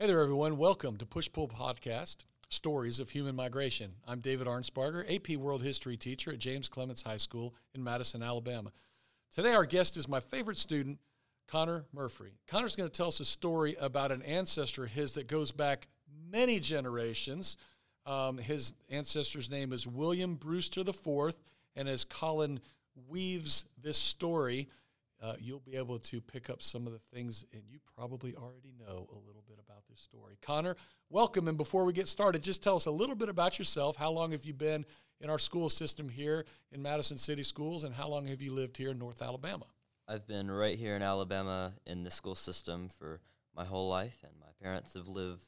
Hey there, everyone. Welcome to Push Pull Podcast Stories of Human Migration. I'm David Arnsparger, AP World History teacher at James Clemens High School in Madison, Alabama. Today, our guest is my favorite student, Connor Murphree. Connor's going to tell us a story about an ancestor of his that goes back many generations. Um, his ancestor's name is William Brewster IV, and as Colin weaves this story, uh, you'll be able to pick up some of the things, and you probably already know a little bit about this story. Connor, welcome. And before we get started, just tell us a little bit about yourself. How long have you been in our school system here in Madison City Schools, and how long have you lived here in North Alabama? I've been right here in Alabama in the school system for my whole life, and my parents have lived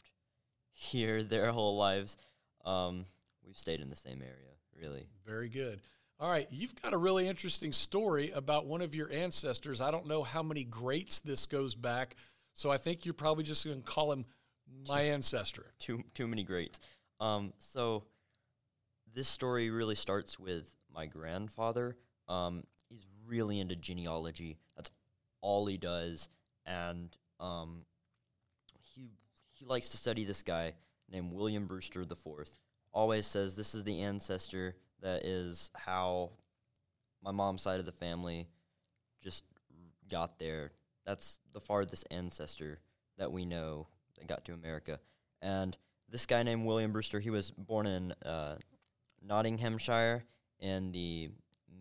here their whole lives. Um, we've stayed in the same area, really. Very good. All right, you've got a really interesting story about one of your ancestors. I don't know how many greats this goes back, so I think you're probably just going to call him my ancestor. Too too many greats. Um, so this story really starts with my grandfather. Um, he's really into genealogy. That's all he does, and um, he he likes to study this guy named William Brewster the Fourth. Always says this is the ancestor that is how my mom's side of the family just got there. That's the farthest ancestor that we know that got to America. And this guy named William Brewster, he was born in uh, Nottinghamshire in the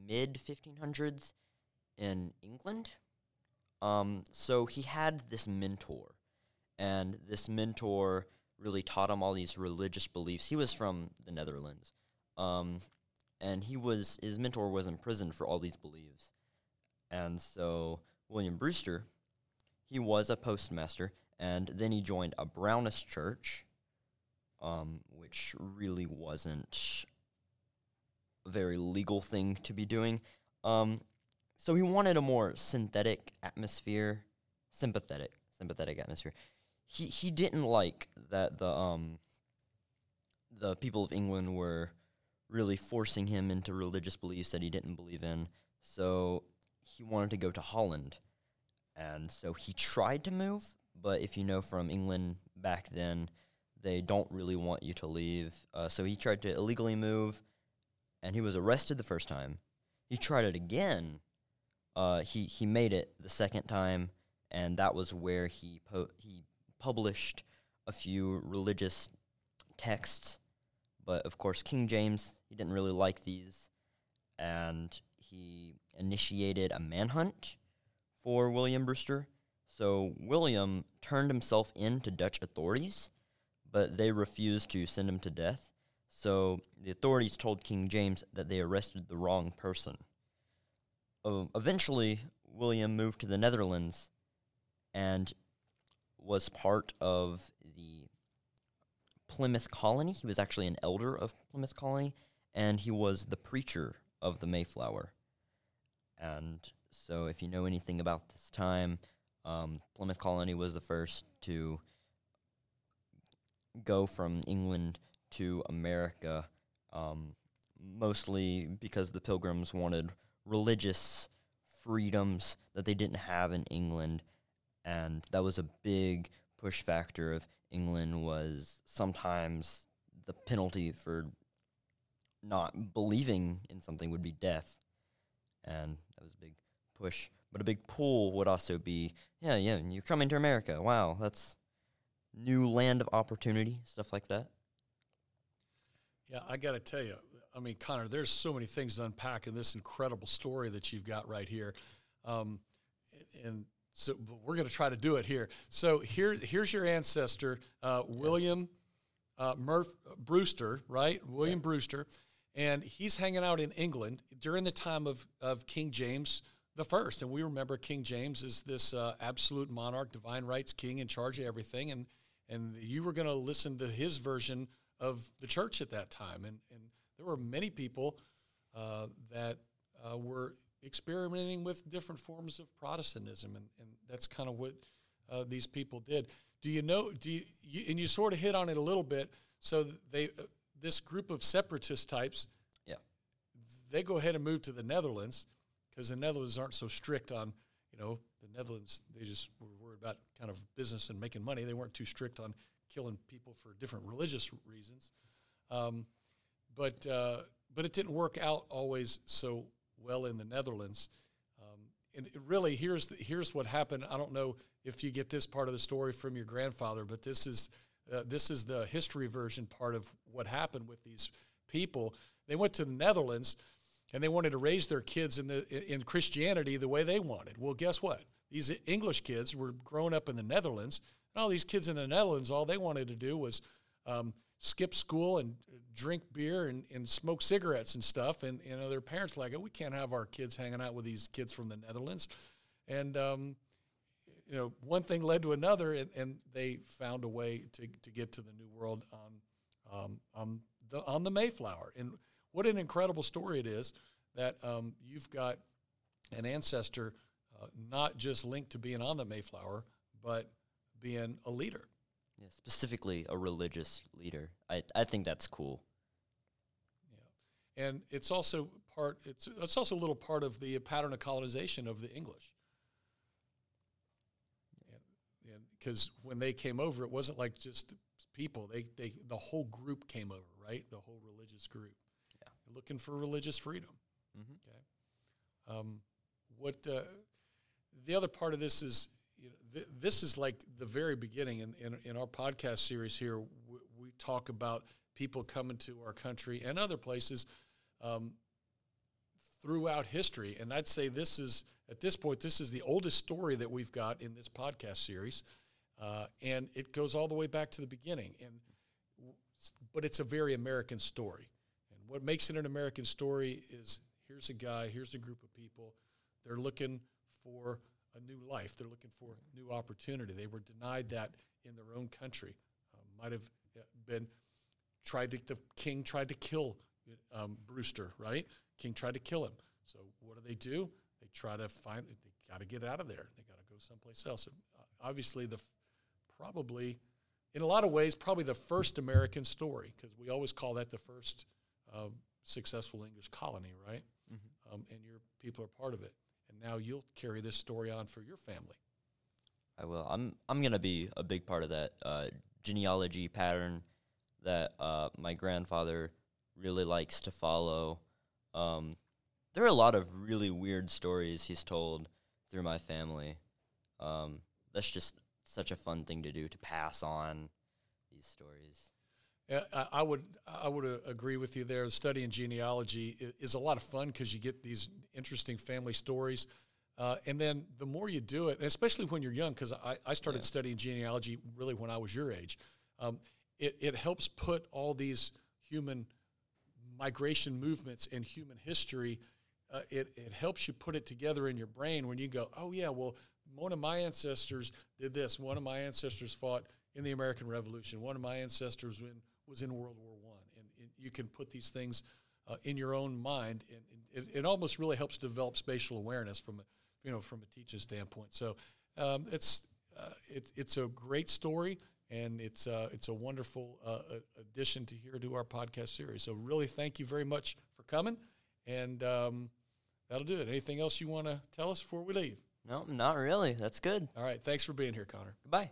mid 1500s in England. Um, so he had this mentor, and this mentor really taught him all these religious beliefs. He was from the Netherlands. Um, and he was his mentor was imprisoned for all these beliefs. And so William Brewster, he was a postmaster, and then he joined a Brownist church, um, which really wasn't a very legal thing to be doing. Um, so he wanted a more synthetic atmosphere, sympathetic, sympathetic atmosphere. He he didn't like that the um the people of England were really forcing him into religious beliefs that he didn't believe in. So he wanted to go to Holland. And so he tried to move, but if you know from England back then, they don't really want you to leave. Uh, so he tried to illegally move, and he was arrested the first time. He tried it again. Uh, he he made it the second time, and that was where he po- he published a few religious texts but of course, King James, he didn't really like these, and he initiated a manhunt for William Brewster. So William turned himself in to Dutch authorities, but they refused to send him to death. So the authorities told King James that they arrested the wrong person. Uh, eventually, William moved to the Netherlands and was part of the Plymouth Colony. He was actually an elder of Plymouth Colony, and he was the preacher of the Mayflower. And so, if you know anything about this time, um, Plymouth Colony was the first to go from England to America, um, mostly because the Pilgrims wanted religious freedoms that they didn't have in England, and that was a big push factor of England was sometimes the penalty for not believing in something would be death. And that was a big push. But a big pull would also be, yeah, yeah, you come into America. Wow, that's new land of opportunity, stuff like that. Yeah, I got to tell you, I mean, Connor, there's so many things to unpack in this incredible story that you've got right here. Um, and so we're going to try to do it here. So here, here's your ancestor, uh, William uh, Murph Brewster, right? William yeah. Brewster, and he's hanging out in England during the time of, of King James the First. And we remember King James is this uh, absolute monarch, divine rights king in charge of everything. And and you were going to listen to his version of the church at that time. And and there were many people uh, that uh, were experimenting with different forms of Protestantism, and, and that's kind of what uh, these people did. Do you know? Do you, you, and you sort of hit on it a little bit. So they uh, this group of separatist types, yeah, they go ahead and move to the Netherlands because the Netherlands aren't so strict on you know, the Netherlands, they just were worried about kind of business and making money. They weren't too strict on killing people for different religious reasons. Um, but uh, but it didn't work out always so well in the Netherlands. Um, and really, here's the, here's what happened. I don't know if you get this part of the story from your grandfather, but this is uh, this is the history version part of what happened with these people. They went to the Netherlands and they wanted to raise their kids in the in Christianity the way they wanted. Well, guess what? These English kids were growing up in the Netherlands, and all these kids in the Netherlands, all they wanted to do was um, skip school and drink beer and, and smoke cigarettes and stuff. And you know, their parents like, oh, we can't have our kids hanging out with these kids from the Netherlands. And um, you know, one thing led to another, and, and, they found a way to, to get to the New World on um, on the on the Mayflower. And what an incredible story it is that um, you've got an ancestor uh, not just linked to being on the Mayflower, but being a leader. Yeah, specifically a religious leader. I I think that's cool. Yeah, and it's also part. It's it's also a little part of the pattern of colonization of the English. And because when they came over, it wasn't like just people. They they the whole group came over, right? The whole religious group. Yeah, looking for religious freedom. Mm-hmm. Okay. Um, what uh, the other part of this is you know, th- this is like the very beginning in, in, in our podcast series here. W- we talk about people coming to our country and other places um, throughout history. And I'd say this is, at this point, this is the oldest story that we've got in this podcast series. Uh, and it goes all the way back to the beginning. And but it's a very American story. And what makes it an American story is here's a guy, here's a group of people. They're looking for a new life. They're looking for new opportunity. They were denied that in their own country. Um, might have uh, been tried to the king tried to kill um, Brewster, right? King tried to kill him. So what do they do? They try to find. They got to get out of there. They got to go someplace else. Uh, obviously, the probably in a lot of ways probably the first American story because we always call that the first uh, successful English colony, right? Mm-hmm. Um, and your people are part of it now you'll carry this story on for your family. I will. I'm I'm gonna be a big part of that uh, genealogy pattern that uh, my grandfather really likes to follow. Um, there are a lot of really weird stories he's told through my family. Um, that's just such a fun thing to do to pass on these stories. I, would I would uh, agree with you there. Studying genealogy is a lot of fun because you get these interesting family stories. Uh, and then the more you do it, especially when you're young, because I, I started yeah. studying genealogy really when I was your age, um, it, it helps put all these human migration movements and human history. Uh, it, it helps you put it together in your brain when you go, oh, yeah, well, one of my ancestors did this. One of my ancestors fought in the American Revolution. One of my ancestors in was in World War One, and, and, you can put these things uh, in your own mind, and, and it, it, almost really helps develop spatial awareness from a you know from a teaching standpoint. So um, it's uh, it, it's a great story, and it's uh, it's a wonderful uh, addition to here to our podcast series. So really, thank you very much for coming, and um, that'll do it. Anything else you want to tell us before we leave? No, not really. That's good. All right. Thanks for being here, Connor. Goodbye.